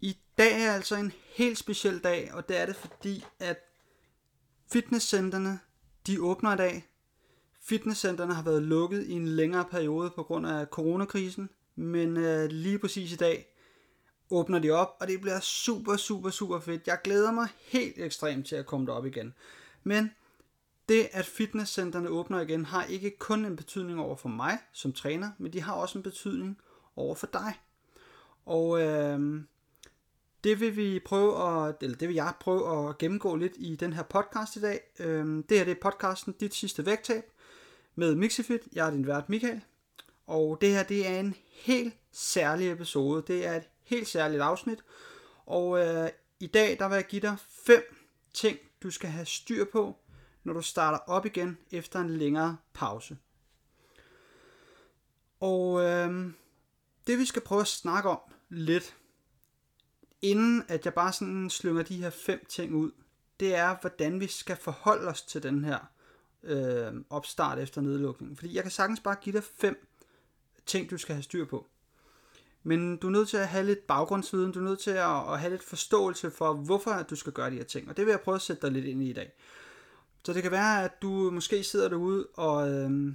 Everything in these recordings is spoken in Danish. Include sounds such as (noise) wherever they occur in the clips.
I dag er altså en helt speciel dag, og det er det fordi, at fitnesscenterne, de åbner i dag. Fitnesscenterne har været lukket i en længere periode på grund af coronakrisen, men øh, lige præcis i dag åbner de op, og det bliver super, super, super fedt. Jeg glæder mig helt ekstremt til at komme derop igen. Men det, at fitnesscenterne åbner igen, har ikke kun en betydning over for mig som træner, men de har også en betydning over for dig. Og øh, det vil vi prøve at, eller det vil jeg prøve at gennemgå lidt i den her podcast i dag. Øh, det her det er podcasten Dit sidste vægttab med Mixifit. Jeg er din vært Michael. Og det her det er en helt særlig episode. Det er et helt særligt afsnit. Og øh, i dag der vil jeg give dig fem ting, du skal have styr på, når du starter op igen efter en længere pause. Og øh, det vi skal prøve at snakke om lidt, inden at jeg bare sådan slynger de her fem ting ud, det er, hvordan vi skal forholde os til den her øh, opstart efter nedlukningen. Fordi jeg kan sagtens bare give dig fem ting, du skal have styr på. Men du er nødt til at have lidt baggrundsviden, du er nødt til at, at have lidt forståelse for, hvorfor du skal gøre de her ting. Og det vil jeg prøve at sætte dig lidt ind i i dag. Så det kan være, at du måske sidder derude og, øh,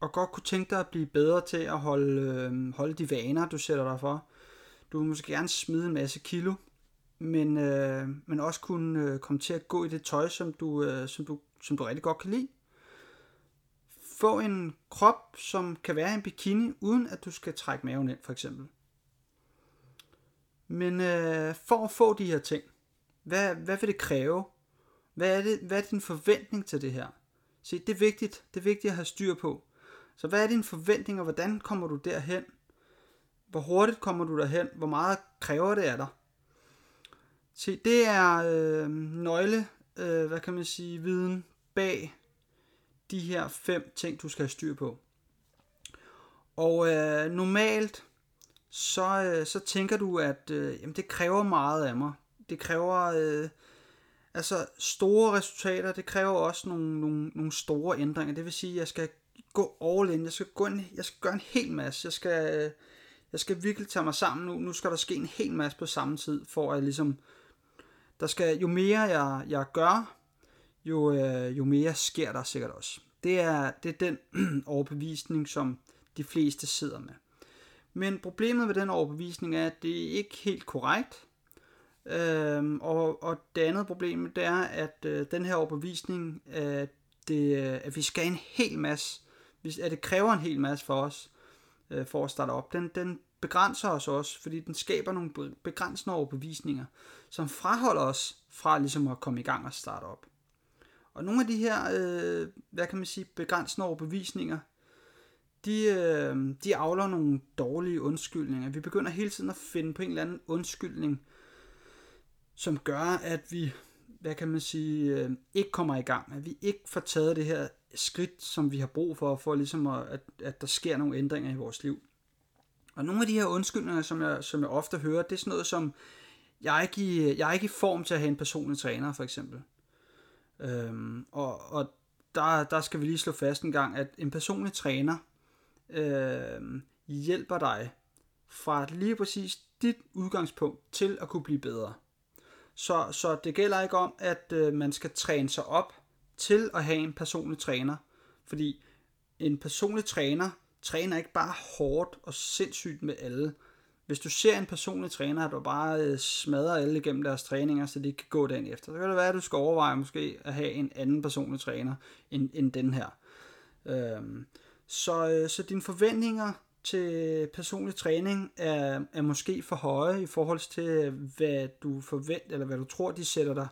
og godt kunne tænke dig at blive bedre til at holde, øh, holde de vaner, du sætter dig for. Du vil måske gerne smide en masse kilo, men, øh, men også kunne øh, komme til at gå i det tøj, som du, øh, som, du, som du rigtig godt kan lide. Få en krop, som kan være en bikini, uden at du skal trække maven ind, for eksempel. Men øh, for at få de her ting, hvad, hvad vil det kræve? Hvad er, det, hvad er din forventning til det her? Se, det er vigtigt. Det er vigtigt at have styr på. Så hvad er din forventning, og hvordan kommer du derhen? Hvor hurtigt kommer du derhen? Hvor meget kræver det af dig? Se, det er øh, nøgle, øh, hvad kan man sige, viden bag de her fem ting, du skal have styr på. Og øh, normalt, så, øh, så tænker du, at øh, jamen, det kræver meget af mig. Det kræver øh, altså store resultater, det kræver også nogle, nogle, nogle store ændringer. Det vil sige, at jeg skal gå all in, jeg skal, gå en, jeg skal gøre en hel masse, jeg skal, øh, jeg skal virkelig tage mig sammen nu. Nu skal der ske en hel masse på samme tid, for at ligesom, der skal, jo mere jeg, jeg gør, jo, øh, jo mere sker der sikkert også. Det er, det er den (clears throat) overbevisning, som de fleste sidder med. Men problemet med den overbevisning er, at det er ikke helt korrekt. Øhm, og, og det andet problem, det er, at øh, den her overbevisning, at, det, øh, at vi skal en hel masse, at det kræver en hel masse for os, øh, for at starte op, den, den begrænser os også, fordi den skaber nogle begrænsende overbevisninger, som fraholder os fra ligesom at komme i gang og starte op. Og nogle af de her, øh, hvad kan man sige, begrænsende overbevisninger, de, øh, de afler nogle dårlige undskyldninger. Vi begynder hele tiden at finde på en eller anden undskyldning, som gør, at vi, hvad kan man sige, øh, ikke kommer i gang. At vi ikke får taget det her skridt, som vi har brug for, for ligesom at, at, at der sker nogle ændringer i vores liv. Og nogle af de her undskyldninger, som jeg, som jeg ofte hører, det er sådan noget som, jeg er, ikke i, jeg er ikke i form til at have en personlig træner, for eksempel. Øhm, og og der, der skal vi lige slå fast en gang, at en personlig træner øh, hjælper dig fra lige præcis dit udgangspunkt til at kunne blive bedre. Så, så det gælder ikke om, at øh, man skal træne sig op til at have en personlig træner. Fordi en personlig træner træner ikke bare hårdt og sindssygt med alle. Hvis du ser en personlig træner, der bare øh, smadrer alle igennem deres træninger, så de kan gå den efter, så kan det være, at du skal overveje måske at have en anden personlig træner end, end den her. Øhm, så, øh, så dine forventninger til personlig træning er, er måske for høje i forhold til, hvad du forventer, eller hvad du tror, de sætter dig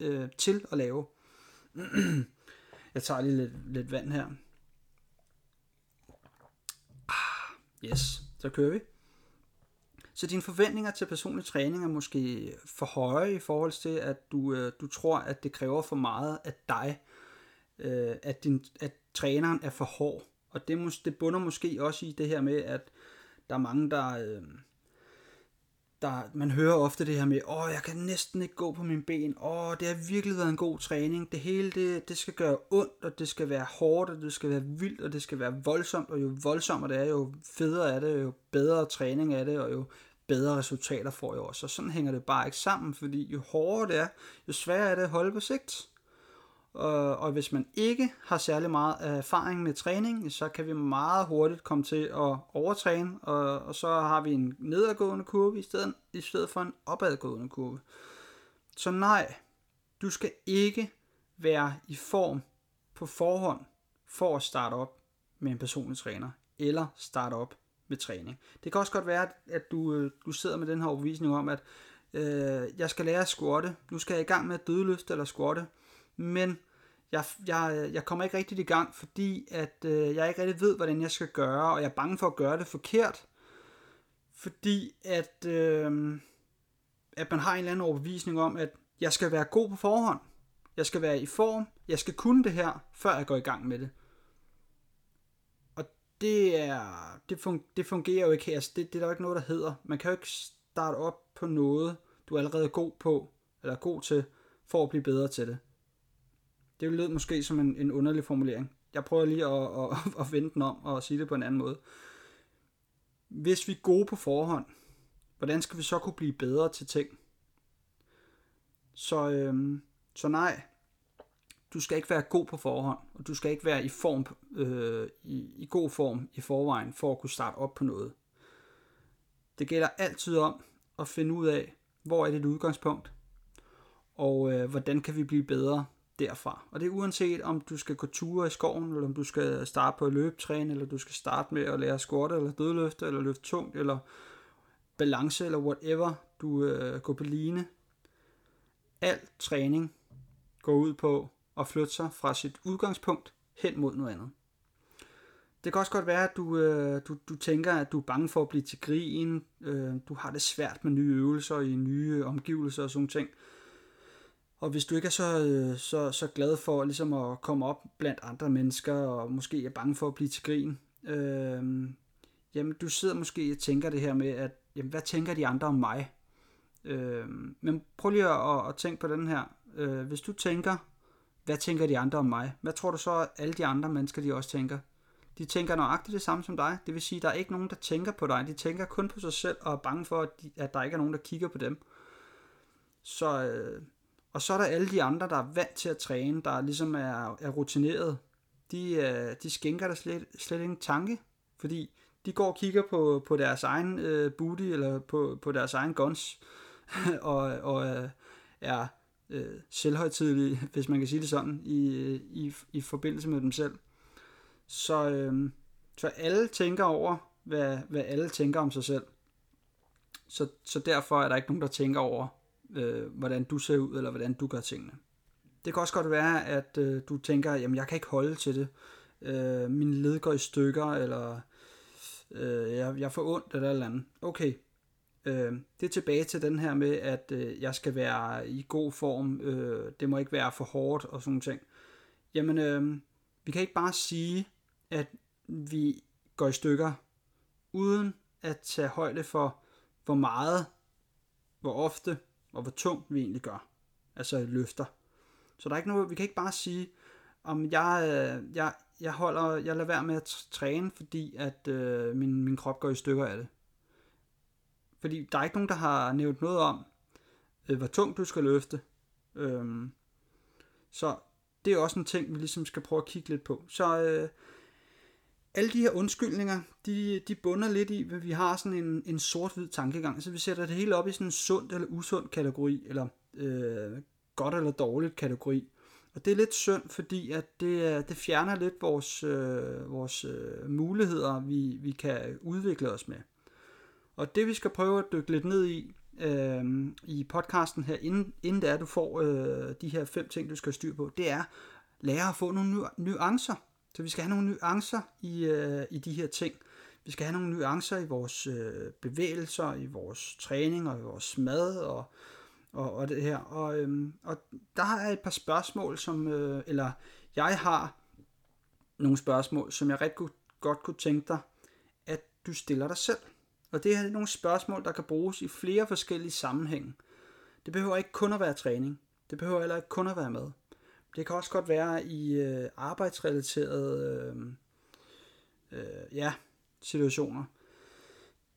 øh, til at lave. (clears throat) Jeg tager lige lidt, lidt vand her. Yes, så kører vi. Så dine forventninger til personlig træning er måske for høje i forhold til, at du, øh, du tror, at det kræver for meget af dig, øh, at, din, at træneren er for hård. Og det, det bunder måske også i det her med, at der er mange, der, øh, der... Man hører ofte det her med, åh, jeg kan næsten ikke gå på mine ben, åh, det har virkelig været en god træning. Det hele, det, det skal gøre ondt, og det skal være hårdt, og det skal være vildt, og det skal være voldsomt, og jo voldsommere det er, jo federe er det, jo bedre træning er det, og jo bedre resultater får jeg også. Og sådan hænger det bare ikke sammen, fordi jo hårdere det er, jo sværere er det at holde på sigt. Og, og hvis man ikke har særlig meget erfaring med træning, så kan vi meget hurtigt komme til at overtræne, og, og så har vi en nedadgående kurve i stedet, i stedet for en opadgående kurve. Så nej, du skal ikke være i form på forhånd for at starte op med en personlig træner, eller starte op med træning. Det kan også godt være, at du, øh, du sidder med den her overbevisning om, at øh, jeg skal lære at squatte, nu skal jeg i gang med at dødeløfte eller squatte, men jeg, jeg, jeg kommer ikke rigtig i gang, fordi at øh, jeg ikke rigtig ved, hvordan jeg skal gøre, og jeg er bange for at gøre det forkert, fordi at, øh, at man har en eller anden overbevisning om, at jeg skal være god på forhånd, jeg skal være i form, jeg skal kunne det her, før jeg går i gang med det. Og det er, det, fun, det fungerer jo ikke, altså det, det er der jo ikke noget, der hedder. Man kan jo ikke starte op på noget, du er allerede god på, eller god til, for at blive bedre til det. Det lyder måske som en, en underlig formulering. Jeg prøver lige at, at, (laughs) at vende den om og sige det på en anden måde. Hvis vi er gode på forhånd, hvordan skal vi så kunne blive bedre til ting? Så, øhm, så nej, du skal ikke være god på forhånd, og du skal ikke være i form øh, i, i god form i forvejen for at kunne starte op på noget. Det gælder altid om at finde ud af, hvor er dit udgangspunkt, og øh, hvordan kan vi blive bedre derfra. Og det er uanset om du skal gå ture i skoven, eller om du skal starte på at løbetræne, eller du skal starte med at lære squat, eller dødløfte, eller løfte tungt, eller balance, eller whatever du øh, går på line. Al træning går ud på at flytte sig fra sit udgangspunkt hen mod noget andet. Det kan også godt være, at du, øh, du, du tænker, at du er bange for at blive til grin, øh, du har det svært med nye øvelser i nye omgivelser og sådan ting. Og hvis du ikke er så, øh, så, så glad for ligesom at komme op blandt andre mennesker, og måske er bange for at blive til grin, øh, jamen du sidder måske og tænker det her med, at jamen, hvad tænker de andre om mig? Øh, men prøv lige at, at tænke på den her. Øh, hvis du tænker, hvad tænker de andre om mig? Hvad tror du så, at alle de andre mennesker, de også tænker? De tænker nøjagtigt det samme som dig. Det vil sige, at der er ikke nogen, der tænker på dig. De tænker kun på sig selv og er bange for, at, de, at der ikke er nogen, der kigger på dem. Så, øh, og så er der alle de andre, der er vant til at træne, der ligesom er, er rutineret. De, øh, de skænker der slet, slet ingen tanke, fordi de går og kigger på, på deres egen øh, booty, eller på, på deres egen guns, (laughs) og, og øh, er øh, selvhøjtidelige, (laughs) hvis man kan sige det sådan, i, øh, i, i forbindelse med dem selv. Så, øh, så alle tænker over, hvad, hvad alle tænker om sig selv. Så, så derfor er der ikke nogen, der tænker over, øh, hvordan du ser ud, eller hvordan du gør tingene. Det kan også godt være, at øh, du tænker, jamen jeg kan ikke holde til det. Øh, min led går i stykker, eller øh, jeg, jeg får ondt, eller eller andet. Okay, øh, det er tilbage til den her med, at øh, jeg skal være i god form, øh, det må ikke være for hårdt og sådan ting. Jamen, øh, vi kan ikke bare sige, at vi går i stykker, uden at tage højde for, hvor meget, hvor ofte og hvor tungt vi egentlig gør. Altså løfter. Så der er ikke noget, vi kan ikke bare sige, om jeg, øh, jeg, jeg holder, jeg lader være med at træne, fordi at øh, min, min krop går i stykker af det. Fordi der er ikke nogen, der har nævnt noget om, øh, hvor tungt du skal løfte. Øhm, så det er også en ting, vi ligesom skal prøve at kigge lidt på. Så øh, alle de her undskyldninger, de, de bunder lidt i, at vi har sådan en, en sort-hvid tankegang. Så vi sætter det hele op i sådan en sund eller usund kategori, eller øh, godt eller dårligt kategori. Og det er lidt synd, fordi at det, det fjerner lidt vores, øh, vores øh, muligheder, vi, vi kan udvikle os med. Og det vi skal prøve at dykke lidt ned i øh, i podcasten her, inden, inden det er, du får øh, de her fem ting, du skal styre på, det er lære at få nogle nuancer. Så vi skal have nogle nuancer i, øh, i de her ting. Vi skal have nogle nuancer i vores øh, bevægelser, i vores træning og i vores mad og, og, og det her. Og, øhm, og der har jeg et par spørgsmål, som, øh, eller jeg har nogle spørgsmål, som jeg rigtig godt kunne tænke dig, at du stiller dig selv. Og det her er nogle spørgsmål, der kan bruges i flere forskellige sammenhænge. Det behøver ikke kun at være træning. Det behøver heller ikke kun at være med. Det kan også godt være i øh, arbejdsrelaterede øh, øh, ja, situationer.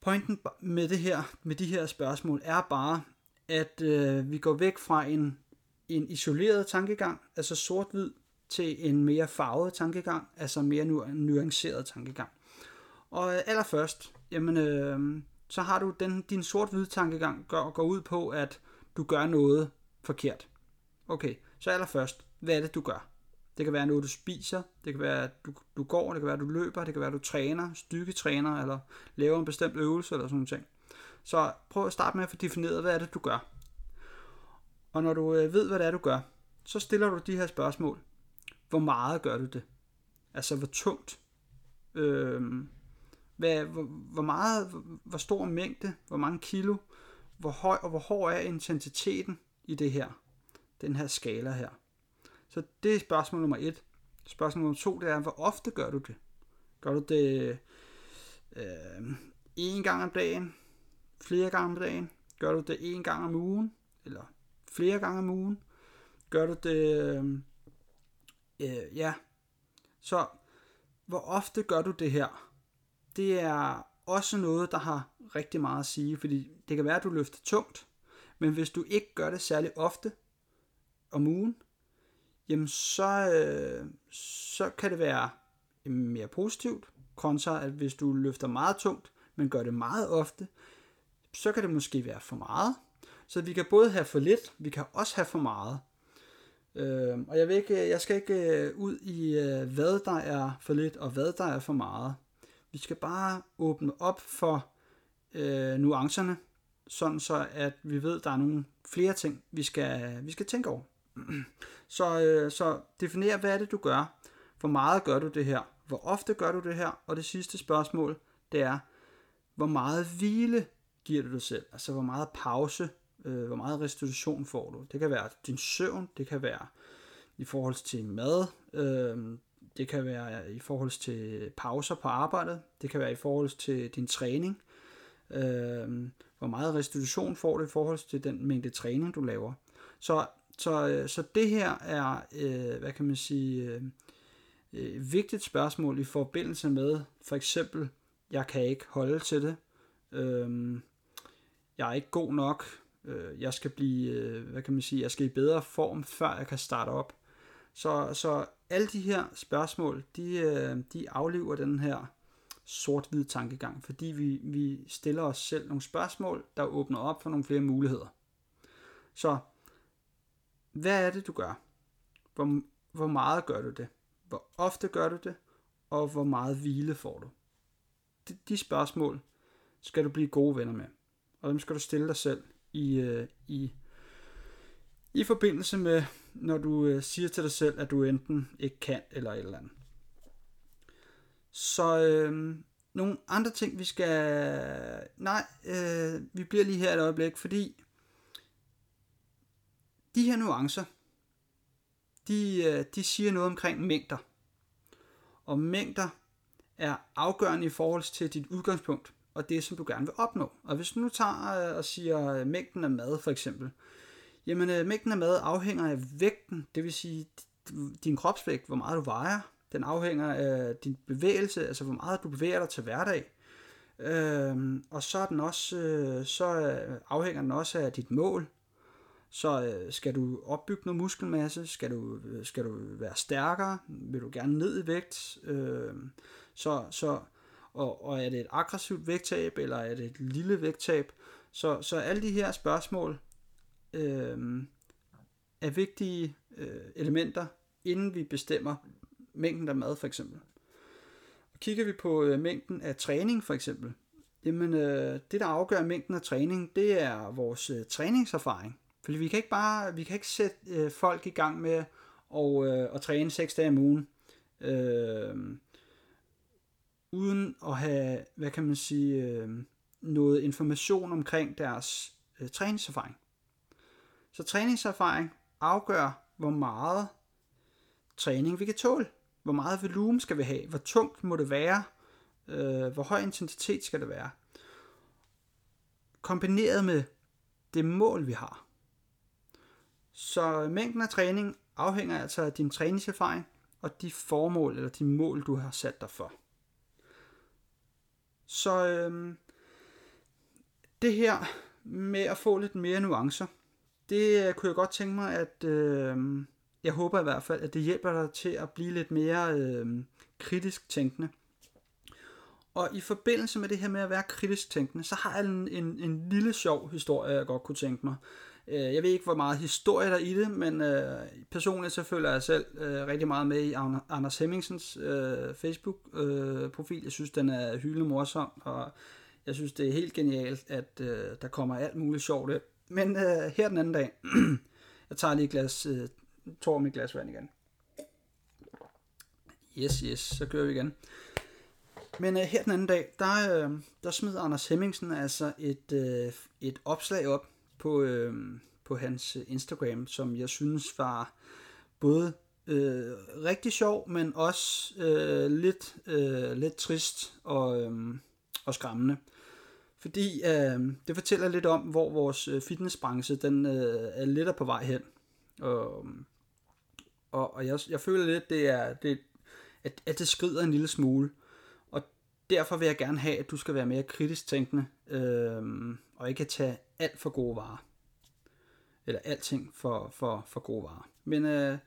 Pointen med det her, med de her spørgsmål, er bare, at øh, vi går væk fra en, en isoleret tankegang, altså sort-hvid, til en mere farvet tankegang, altså mere nu, nuanceret tankegang. Og øh, allerførst, jamen, øh, så har du den, din sort-hvide tankegang går, går ud på, at du gør noget forkert. Okay, så allerførst, hvad er det, du gør? Det kan være noget, du spiser, det kan være, at du, du går, det kan være, at du løber, det kan være, at du træner, styrketræner, eller laver en bestemt øvelse, eller sådan noget. Så prøv at starte med at få defineret, hvad er det, du gør. Og når du øh, ved, hvad det er, du gør, så stiller du de her spørgsmål. Hvor meget gør du det? Altså, hvor tungt? Øhm, hvad, hvor, hvor meget, hvor, hvor stor mængde, hvor mange kilo, hvor høj og hvor hård er intensiteten i det her, den her skala her. Så det er spørgsmål nummer et. Spørgsmål nummer to, det er, hvor ofte gør du det? Gør du det øh, en gang om dagen? Flere gange om dagen? Gør du det en gang om ugen? Eller flere gange om ugen? Gør du det... Øh, øh, ja. Så hvor ofte gør du det her? Det er også noget, der har rigtig meget at sige, fordi det kan være, at du løfter tungt, men hvis du ikke gør det særlig ofte om ugen, jamen så, øh, så kan det være øh, mere positivt, kontra at hvis du løfter meget tungt, men gør det meget ofte, så kan det måske være for meget. Så vi kan både have for lidt, vi kan også have for meget. Øh, og jeg, vil ikke, øh, jeg skal ikke øh, ud i, hvad der er for lidt og hvad der er for meget. Vi skal bare åbne op for øh, nuancerne, sådan så at vi ved, at der er nogle flere ting, vi skal, vi skal tænke over. Så, øh, så definér, hvad er det, du gør? Hvor meget gør du det her? Hvor ofte gør du det her? Og det sidste spørgsmål, det er, hvor meget hvile giver du dig selv? Altså, hvor meget pause, øh, hvor meget restitution får du? Det kan være din søvn, det kan være i forhold til mad, øh, det kan være i forhold til pauser på arbejdet, det kan være i forhold til din træning, øh, hvor meget restitution får du i forhold til den mængde træning, du laver. Så så, øh, så det her er, øh, hvad kan man sige, øh, øh vigtigt spørgsmål i forbindelse med, for eksempel, jeg kan ikke holde til det, øh, jeg er ikke god nok, øh, jeg skal blive, øh, hvad kan man sige, jeg skal i bedre form, før jeg kan starte op. Så, så alle de her spørgsmål, de, øh, de aflever den her sort-hvid tankegang, fordi vi, vi stiller os selv nogle spørgsmål, der åbner op for nogle flere muligheder. Så hvad er det, du gør? Hvor, hvor meget gør du det? Hvor ofte gør du det? Og hvor meget hvile får du? De, de spørgsmål skal du blive gode venner med. Og dem skal du stille dig selv i, øh, i, i forbindelse med, når du øh, siger til dig selv, at du enten ikke kan eller et eller andet. Så øh, nogle andre ting, vi skal... Nej, øh, vi bliver lige her et øjeblik, fordi de her nuancer, de, øh, de siger noget omkring mængder. Og mængder er afgørende i forhold til dit udgangspunkt og det, som du gerne vil opnå. Og hvis du nu tager øh, og siger øh, mængden af mad for eksempel, jamen mængden af mad afhænger af vægten, det vil sige din kropsvægt, hvor meget du vejer. Den afhænger af din bevægelse, altså hvor meget du bevæger dig til hverdag. Øhm, og så, er den også, øh, så afhænger den også af dit mål. Så øh, skal du opbygge noget muskelmasse, skal du, øh, skal du være stærkere, vil du gerne ned i vægt, øh, så, så, og, og er det et aggressivt vægttab, eller er det et lille vægttab, så, så alle de her spørgsmål øh, er vigtige øh, elementer, inden vi bestemmer mængden af mad for eksempel. Og kigger vi på øh, mængden af træning for eksempel, jamen øh, det der afgør mængden af træning, det er vores øh, træningserfaring. Fordi vi kan ikke bare, vi kan ikke sætte øh, folk i gang med at, øh, at træne 6 dage om ugen, øh, uden at have, hvad kan man sige, øh, noget information omkring deres øh, træningserfaring. Så træningserfaring afgør, hvor meget træning vi kan tåle. Hvor meget volumen skal vi have? Hvor tungt må det være? Øh, hvor høj intensitet skal det være? Kombineret med det mål, vi har. Så mængden af træning afhænger altså af din træningserfaring og de formål eller de mål, du har sat dig for. Så øhm, det her med at få lidt mere nuancer, det kunne jeg godt tænke mig, at øhm, jeg håber i hvert fald, at det hjælper dig til at blive lidt mere øhm, kritisk tænkende. Og i forbindelse med det her med at være kritisk tænkende, så har jeg en, en, en lille sjov historie, jeg godt kunne tænke mig. Øh, jeg ved ikke, hvor meget historie der er i det, men øh, personligt så føler jeg selv øh, rigtig meget med i Anders Hemmingsens øh, Facebook-profil. Øh, jeg synes, den er hyldende morsom, og jeg synes, det er helt genialt, at øh, der kommer alt muligt sjovt ind. Men øh, her den anden dag, (clears throat) jeg tager lige et glas, øh, tår mit glas vand igen. Yes, yes, så kører vi igen. Men øh, her den anden dag, der, øh, der smed Anders Hemmingsen altså et, øh, et opslag op på, øh, på hans Instagram, som jeg synes var både øh, rigtig sjov, men også øh, lidt, øh, lidt trist og, øh, og skræmmende. Fordi øh, det fortæller lidt om, hvor vores øh, fitnessbranche den, øh, er lidt på vej hen. Og, og, og jeg, jeg føler lidt, det er, det, at, at det skrider en lille smule. Øh, derfor vil jeg gerne have, at du skal være mere kritisk tænkende, øh, og ikke tage alt for gode varer. Eller alting for, for, for gode varer. Men øh,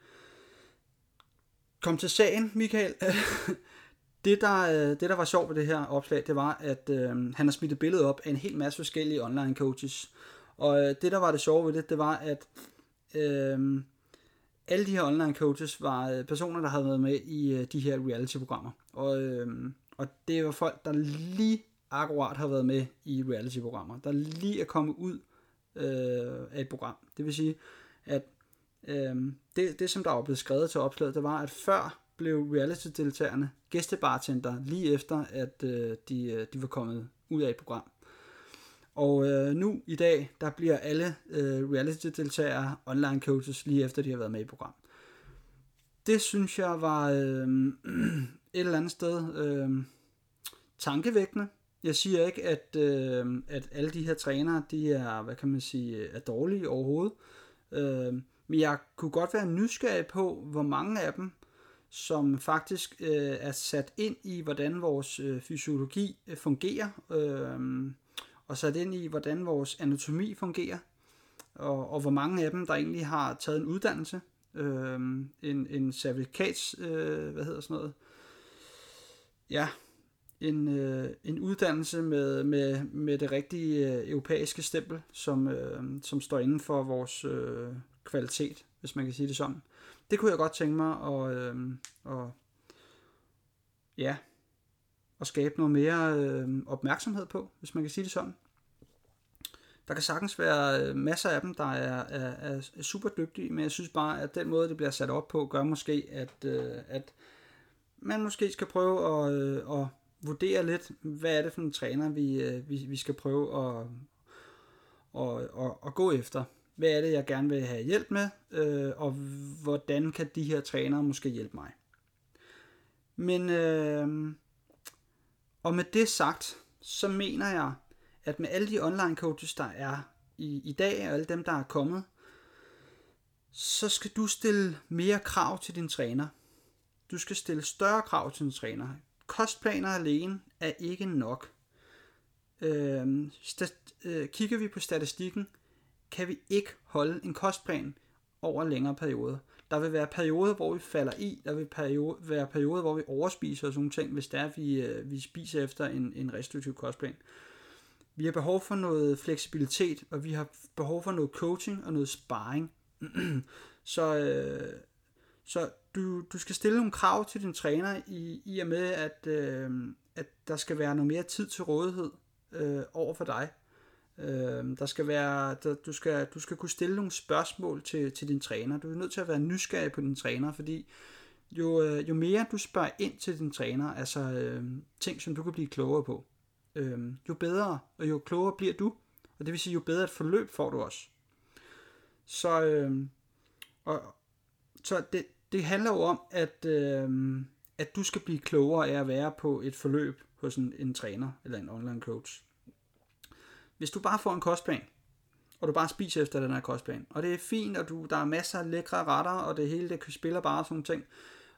kom til sagen, Michael. (laughs) det, der, øh, det, der var sjovt ved det her opslag, det var, at øh, han har smidt et billede op af en hel masse forskellige online coaches. Og øh, det, der var det sjove ved det, det var, at øh, alle de her online coaches var øh, personer, der havde været med i øh, de her reality-programmer. Og, øh, og det var folk, der lige akkurat har været med i reality-programmer, der lige er kommet ud øh, af et program. Det vil sige, at øh, det, det, som der var blevet skrevet til opslaget, det var, at før blev reality-deltagerne gæstebartender lige efter, at øh, de, øh, de var kommet ud af et program. Og øh, nu i dag, der bliver alle øh, reality-deltagere online coaches lige efter, de har været med i program. Det synes jeg var øh, et eller andet sted øh, tankevækkende. Jeg siger ikke, at, øh, at alle de her trænere, de er, hvad kan man sige, øh, er dårlige overhovedet. Øh, men jeg kunne godt være nysgerrig på, hvor mange af dem, som faktisk øh, er sat ind i, hvordan vores øh, fysiologi øh, fungerer, øh, og sat ind i, hvordan vores anatomi fungerer, og, og hvor mange af dem, der egentlig har taget en uddannelse, øh, en, en certifikats, øh, hvad hedder sådan noget, ja, en, øh, en uddannelse med, med, med det rigtige øh, europæiske stempel, som, øh, som står inden for vores øh, kvalitet, hvis man kan sige det sådan. Det kunne jeg godt tænke mig at, øh, og, ja, at skabe noget mere øh, opmærksomhed på, hvis man kan sige det sådan. Der kan sagtens være øh, masser af dem, der er, er, er super dygtige, men jeg synes bare, at den måde, det bliver sat op på, gør måske, at, øh, at man måske skal prøve at, øh, at vurdere lidt, hvad er det for en træner, vi, øh, vi, vi skal prøve at, at, at, at gå efter. Hvad er det, jeg gerne vil have hjælp med, øh, og hvordan kan de her trænere måske hjælpe mig. Men, øh, og med det sagt, så mener jeg, at med alle de online coaches, der er i, i dag, og alle dem, der er kommet, så skal du stille mere krav til din træner. Du skal stille større krav til din træner kostplaner alene er ikke nok. Øh, stat, øh, kigger vi på statistikken, kan vi ikke holde en kostplan over længere periode. Der vil være perioder, hvor vi falder i, der vil periode, være perioder, hvor vi overspiser og sådan nogle ting, hvis det er, at vi, øh, vi spiser efter en, en restriktiv kostplan. Vi har behov for noget fleksibilitet, og vi har behov for noget coaching og noget sparring. (clears throat) så, øh, så du, du skal stille nogle krav til din træner i, i og med, at, øh, at der skal være noget mere tid til rådighed øh, over for dig. Øh, der skal være, der, du, skal, du skal kunne stille nogle spørgsmål til, til din træner. Du er nødt til at være nysgerrig på din træner, fordi jo, øh, jo mere du spørger ind til din træner, altså øh, ting, som du kan blive klogere på, øh, jo bedre og jo klogere bliver du. Og det vil sige, jo bedre et forløb får du også. Så, øh, og, så det, det handler jo om, at, øh, at du skal blive klogere af at være på et forløb hos en, en træner eller en online coach. Hvis du bare får en kostplan, og du bare spiser efter den her kostplan, og det er fint, og du, der er masser af lækre retter, og det hele det spiller bare sådan nogle ting,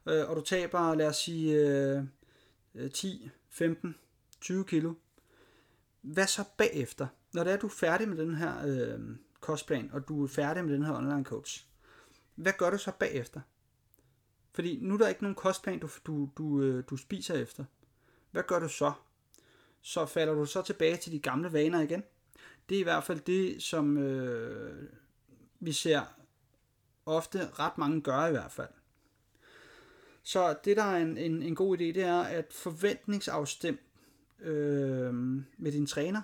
øh, og du taber, lad os sige, øh, 10, 15, 20 kilo, hvad så bagefter? når det er, du er færdig med den her øh, kostplan, og du er færdig med den her online coach, hvad gør du så bagefter? Fordi nu er der ikke nogen kostplan, du, du, du, øh, du spiser efter. Hvad gør du så? Så falder du så tilbage til de gamle vaner igen. Det er i hvert fald det, som øh, vi ser ofte ret mange gør i hvert fald. Så det, der er en, en, en god idé, det er at forventningsafstem øh, med din træner.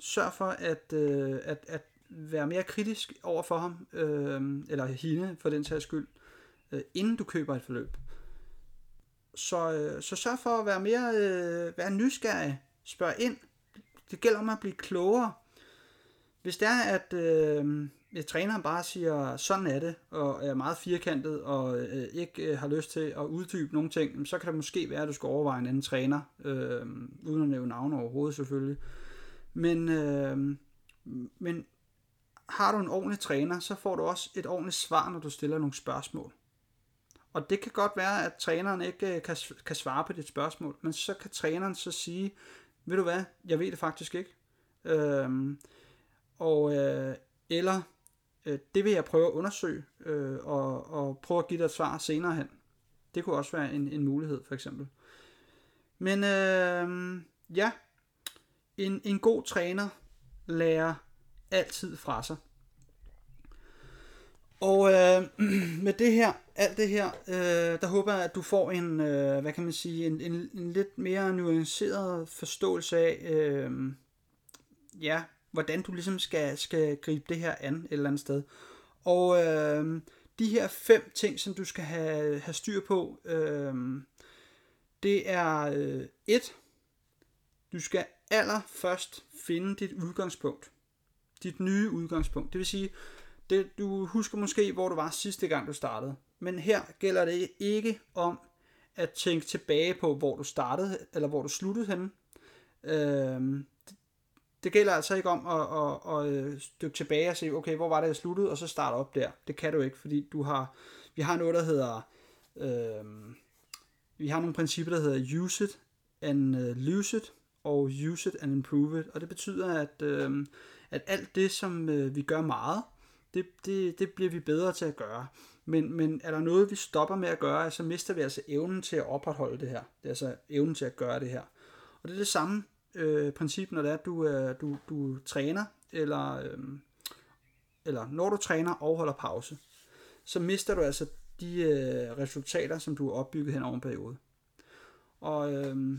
Sørg for at, øh, at, at være mere kritisk over for ham, øh, eller hende for den sags skyld, øh, Øh, inden du køber et forløb. Så, øh, så sørg for at være mere øh, være nysgerrig. Spørg ind. Det gælder om at blive klogere. Hvis det er, at øh, at træneren bare siger, sådan er det, og er meget firkantet, og øh, ikke øh, har lyst til at uddybe nogle ting, så kan det måske være, at du skal overveje en anden træner, øh, uden at nævne navn overhovedet selvfølgelig. Men, øh, men har du en ordentlig træner, så får du også et ordentligt svar, når du stiller nogle spørgsmål. Og det kan godt være, at træneren ikke øh, kan, kan svare på dit spørgsmål, men så kan træneren så sige, ved du hvad, jeg ved det faktisk ikke. Øhm, og, øh, eller øh, det vil jeg prøve at undersøge, øh, og, og prøve at give dig et svar senere hen. Det kunne også være en, en mulighed, for eksempel. Men øh, ja, en, en god træner lærer altid fra sig. Og øh, (clears throat) med det her, alt det her, øh, der håber jeg, at du får en, øh, hvad kan man sige, en, en, en lidt mere nuanceret forståelse af, øh, ja, hvordan du ligesom skal, skal gribe det her an et eller andet sted. Og øh, de her fem ting, som du skal have, have styr på, øh, det er øh, et, du skal allerførst finde dit udgangspunkt. Dit nye udgangspunkt. Det vil sige, det, du husker måske, hvor du var sidste gang, du startede. Men her gælder det ikke om at tænke tilbage på, hvor du startede, eller hvor du sluttede henne. Øhm, det, gælder altså ikke om at, at, at, at dykke tilbage og se, okay, hvor var det, jeg sluttede, og så starte op der. Det kan du ikke, fordi du har, vi har noget, der hedder, øhm, vi har nogle principper, der hedder use it and øh, lose it, og use it and improve it. Og det betyder, at, øhm, at alt det, som øh, vi gør meget, det, det, det bliver vi bedre til at gøre. Men, men er der noget, vi stopper med at gøre, så mister vi altså evnen til at opretholde det her. Det er altså evnen til at gøre det her. Og det er det samme øh, princip, når det er, at du, øh, du, du træner, eller, øh, eller når du træner og holder pause, så mister du altså de øh, resultater, som du har opbygget hen over en periode. Og øh,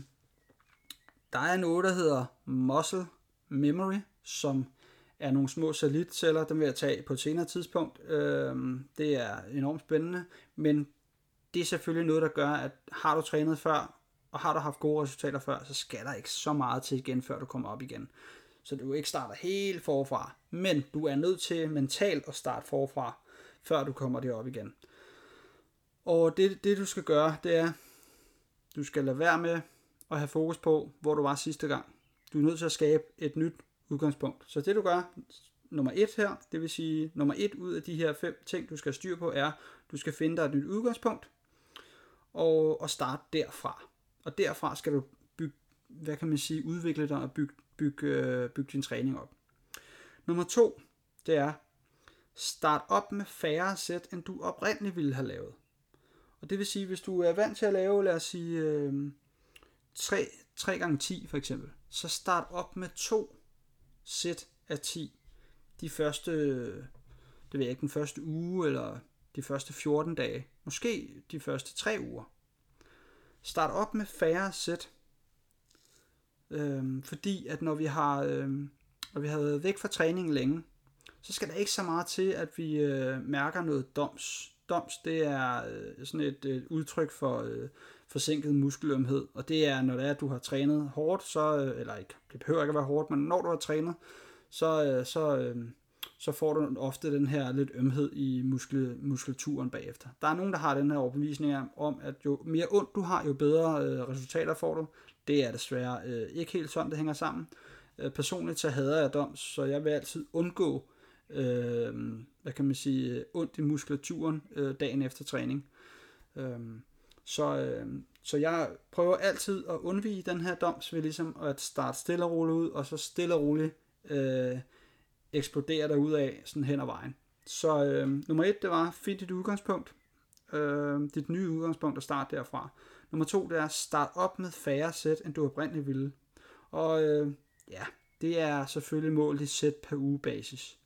der er noget, der hedder muscle memory, som er nogle små satellitceller, dem vil jeg tage på et senere tidspunkt. Øhm, det er enormt spændende, men det er selvfølgelig noget, der gør, at har du trænet før, og har du haft gode resultater før, så skal der ikke så meget til igen, før du kommer op igen. Så du ikke starter helt forfra, men du er nødt til mentalt at starte forfra, før du kommer derop igen. Og det, det du skal gøre, det er, du skal lade være med at have fokus på, hvor du var sidste gang. Du er nødt til at skabe et nyt udgangspunkt. Så det du gør, nummer et her, det vil sige, nummer et ud af de her fem ting, du skal styre på, er, du skal finde dig et nyt udgangspunkt, og, og starte derfra. Og derfra skal du bygge, hvad kan man sige, udvikle dig og bygge, bygge, øh, bygge din træning op. Nummer to, det er, start op med færre sæt, end du oprindeligt ville have lavet. Og det vil sige, hvis du er vant til at lave, lad os sige, øh, 3, 3 gange 10 for eksempel, så start op med to sæt af 10 de første, det ved jeg ikke, den første uge, eller de første 14 dage, måske de første 3 uger. Start op med færre sæt, øhm, fordi at når vi har, øhm, når vi har været væk fra træningen længe, så skal der ikke så meget til, at vi øh, mærker noget doms. Doms, det er øh, sådan et, øh, udtryk for øh, forsinket muskelømhed, og det er, når det er, at du har trænet hårdt, så, øh, eller ikke, det behøver ikke at være hårdt, men når du har trænet, så, øh, så, øh, så får du ofte den her lidt ømhed i muskel, muskulaturen bagefter. Der er nogen, der har den her overbevisning om, at jo mere ondt du har, jo bedre øh, resultater får du. Det er desværre øh, ikke helt sådan, det hænger sammen. Øh, personligt så hader jeg doms, så jeg vil altid undgå, øh, kan man sige, øh, ondt i muskulaturen øh, dagen efter træning. Øh, Så, øh, så jeg prøver altid at undvige den her doms ved ligesom at starte stille og roligt ud, og så stille og roligt øh, eksplodere derud af sådan hen ad vejen. Så øh, nummer et, det var, find dit udgangspunkt. Øh, dit nye udgangspunkt og start derfra. Nummer to, det er, start op med færre sæt, end du oprindeligt ville. Og øh, ja, det er selvfølgelig målet i sæt per uge basis,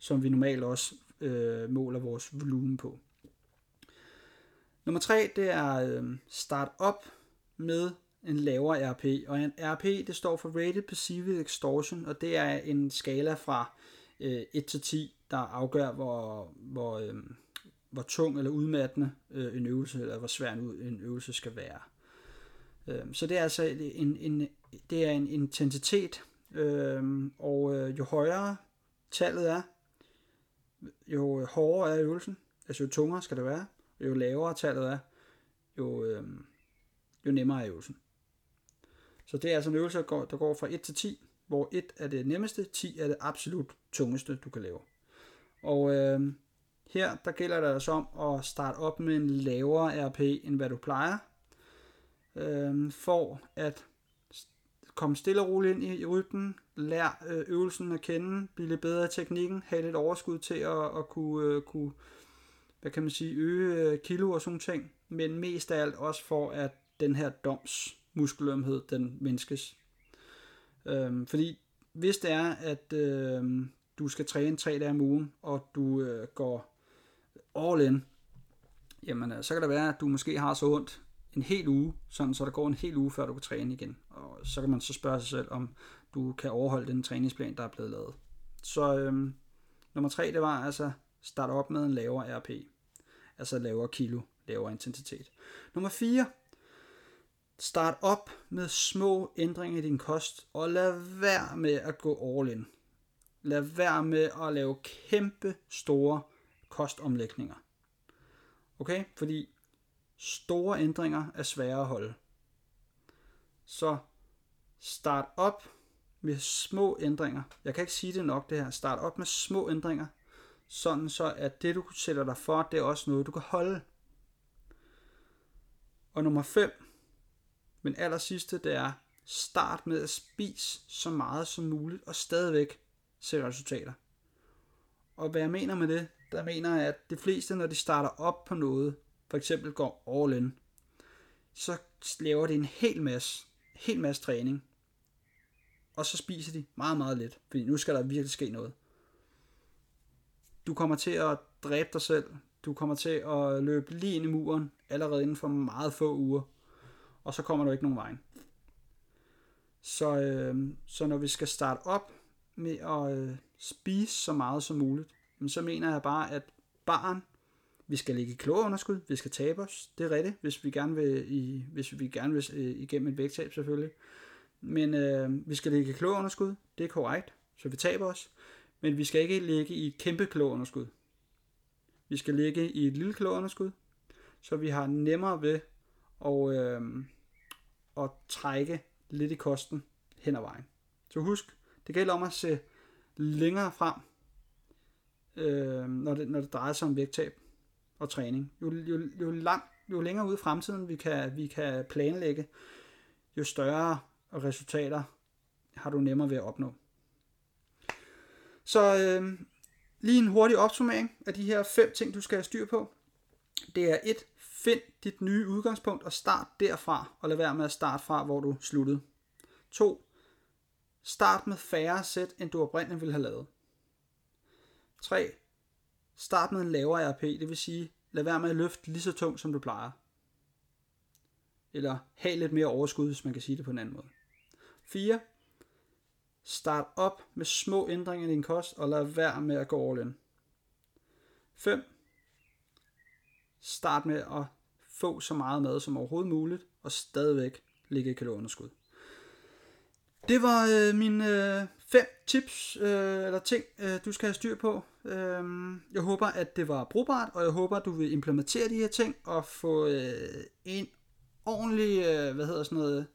som vi normalt også øh, måler vores volumen på. Nummer tre, det er øh, start op med en lavere RP. Og en RP, det står for Rated Perceived Extortion, og det er en skala fra øh, 1 til 10, der afgør, hvor, hvor, øh, hvor tung eller udmattende øh, en øvelse, eller hvor svær en øvelse skal være. Øh, så det er altså en, en, det er en intensitet, øh, og øh, jo højere tallet er, jo hårdere er øvelsen, altså jo tungere skal det være, og jo lavere tallet er, jo, øh, jo nemmere er øvelsen. Så det er altså en øvelse, der går, der går fra 1 til 10, hvor 1 er det nemmeste, 10 er det absolut tungeste, du kan lave. Og øh, her der gælder det altså om at starte op med en lavere RP, end hvad du plejer, øh, for at komme stille og roligt ind i rytmen, lær øh, øvelsen at kende, blive lidt bedre i teknikken, have lidt overskud til at, at kunne, øh, kunne hvad kan man sige, øge øh, kilo og sådan ting, men mest af alt også for, at den her doms muskelømhed, den mindskes. Øhm, fordi hvis det er, at øh, du skal træne tre dage om ugen, og du øh, går all in, jamen øh, så kan det være, at du måske har så ondt en hel uge, sådan så der går en hel uge, før du kan træne igen. Og så kan man så spørge sig selv, om du kan overholde den træningsplan, der er blevet lavet. Så øhm, nummer tre, det var altså start op med en lavere RP. Altså lavere kilo, lavere intensitet. Nummer 4, start op med små ændringer i din kost, og lad være med at gå all in. Lad være med at lave kæmpe store kostomlægninger. Okay? Fordi store ændringer er svære at holde. Så start op med små ændringer. Jeg kan ikke sige det nok det her. Start op med små ændringer, sådan så at det du sætter dig for, det er også noget du kan holde. Og nummer 5, men aller sidste, det er start med at spise så meget som muligt og stadigvæk se resultater. Og hvad jeg mener med det, der mener jeg, at de fleste, når de starter op på noget, for eksempel går all in, så laver de en hel masse, hel masse træning, og så spiser de meget, meget lidt, fordi nu skal der virkelig ske noget. Du kommer til at dræbe dig selv, du kommer til at løbe lige ind i muren, allerede inden for meget få uger, og så kommer du ikke nogen vej. Så, øh, så når vi skal starte op med at øh, spise så meget som muligt, så mener jeg bare, at barn, vi skal ligge i klogeunderskud, vi skal tabe os, det er rigtigt, hvis vi gerne vil, i, hvis vi gerne vil øh, igennem et vægttab selvfølgelig. Men øh, vi skal ligge i klogeunderskud, det er korrekt, så vi taber os. Men vi skal ikke ligge i et kæmpe klogeunderskud. Vi skal ligge i et lille klogeunderskud, så vi har nemmere ved at, øh, at trække lidt i kosten hen ad vejen. Så husk, det gælder om at se længere frem, øh, når, det, når det drejer sig om vægttab og træning. Jo, jo, jo, lang, jo længere ud i fremtiden vi kan, vi kan planlægge, jo større resultater har du nemmere ved at opnå. Så øh, lige en hurtig opsummering af de her fem ting, du skal have styr på. Det er et, find dit nye udgangspunkt og start derfra, og lad være med at starte fra, hvor du sluttede. 2. Start med færre sæt, end du oprindeligt ville have lavet. 3. Start med en lavere RP, det vil sige, lad være med at løfte lige så tungt, som du plejer. Eller have lidt mere overskud, hvis man kan sige det på en anden måde. 4. Start op med små ændringer i din kost, og lad være med at gå all in. 5. Start med at få så meget mad som overhovedet muligt, og stadigvæk ligge i kalorieunderskud. Det var øh, mine øh, fem tips øh, eller ting, øh, du skal have styr på. Øh, jeg håber, at det var brugbart, og jeg håber, at du vil implementere de her ting og få øh, en ordentlig, øh, hvad hedder sådan noget,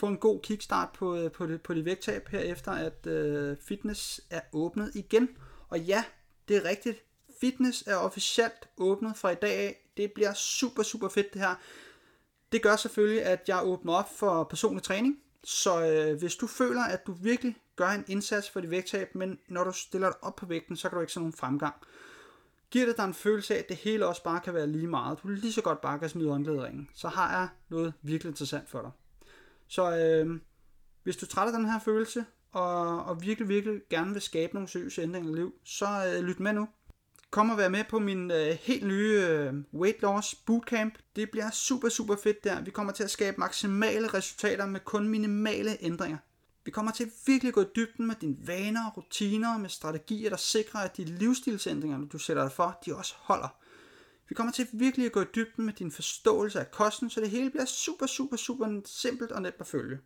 få en god kickstart på, øh, på, det, på de vægttab her efter, at øh, fitness er åbnet igen. Og ja, det er rigtigt. Fitness er officielt åbnet fra i dag af Det bliver super, super fedt det her. Det gør selvfølgelig, at jeg åbner op for personlig træning. Så øh, hvis du føler, at du virkelig gør en indsats for dit vægttab, men når du stiller dig op på vægten, så kan du ikke se nogen fremgang. Giver det dig en følelse af, at det hele også bare kan være lige meget, du lige så godt bare kan smide håndklæderingen, så har jeg noget virkelig interessant for dig. Så øh, hvis du trætter den her følelse, og, og virkelig, virkelig gerne vil skabe nogle seriøse ændringer i liv, så øh, lyt med nu. Kom og vær med på min øh, helt nye øh, Weight Loss Bootcamp. Det bliver super, super fedt der. Vi kommer til at skabe maksimale resultater med kun minimale ændringer. Vi kommer til at virkelig gå i dybden med dine vaner og rutiner, med strategier, der sikrer, at de livsstilsændringer, du sætter dig for, de også holder. Vi kommer til virkelig at gå i dybden med din forståelse af kosten, så det hele bliver super, super, super simpelt og nemt at følge.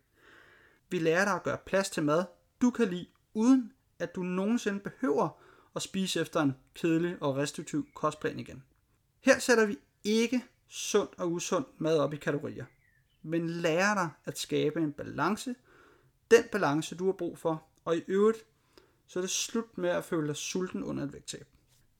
Vi lærer dig at gøre plads til mad, du kan lide, uden at du nogensinde behøver at spise efter en kedelig og restriktiv kostplan igen. Her sætter vi ikke sund og usund mad op i kategorier, men lærer dig at skabe en balance, den balance du har brug for, og i øvrigt, så er det slut med at føle dig sulten under et vægttab.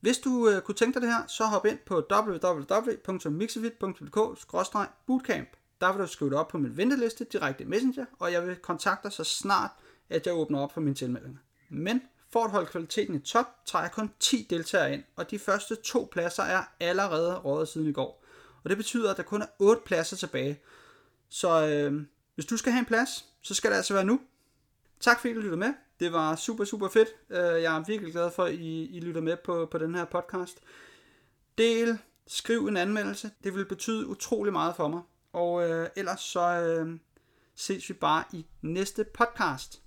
Hvis du øh, kunne tænke dig det her, så hop ind på www.mixifit.dk-bootcamp. Der vil du skrive dig op på min venteliste direkte i Messenger, og jeg vil kontakte dig så snart, at jeg åbner op for mine tilmeldinger. Men for at holde kvaliteten i top, tager jeg kun 10 deltagere ind, og de første to pladser er allerede rådet siden i går. Og det betyder, at der kun er 8 pladser tilbage. Så øh, hvis du skal have en plads, så skal det altså være nu. Tak fordi du lyttede med. Det var super, super fedt. Øh, jeg er virkelig glad for, at I, I lytter med på, på den her podcast. Del, skriv en anmeldelse. Det vil betyde utrolig meget for mig. Og øh, ellers så øh, ses vi bare i næste podcast.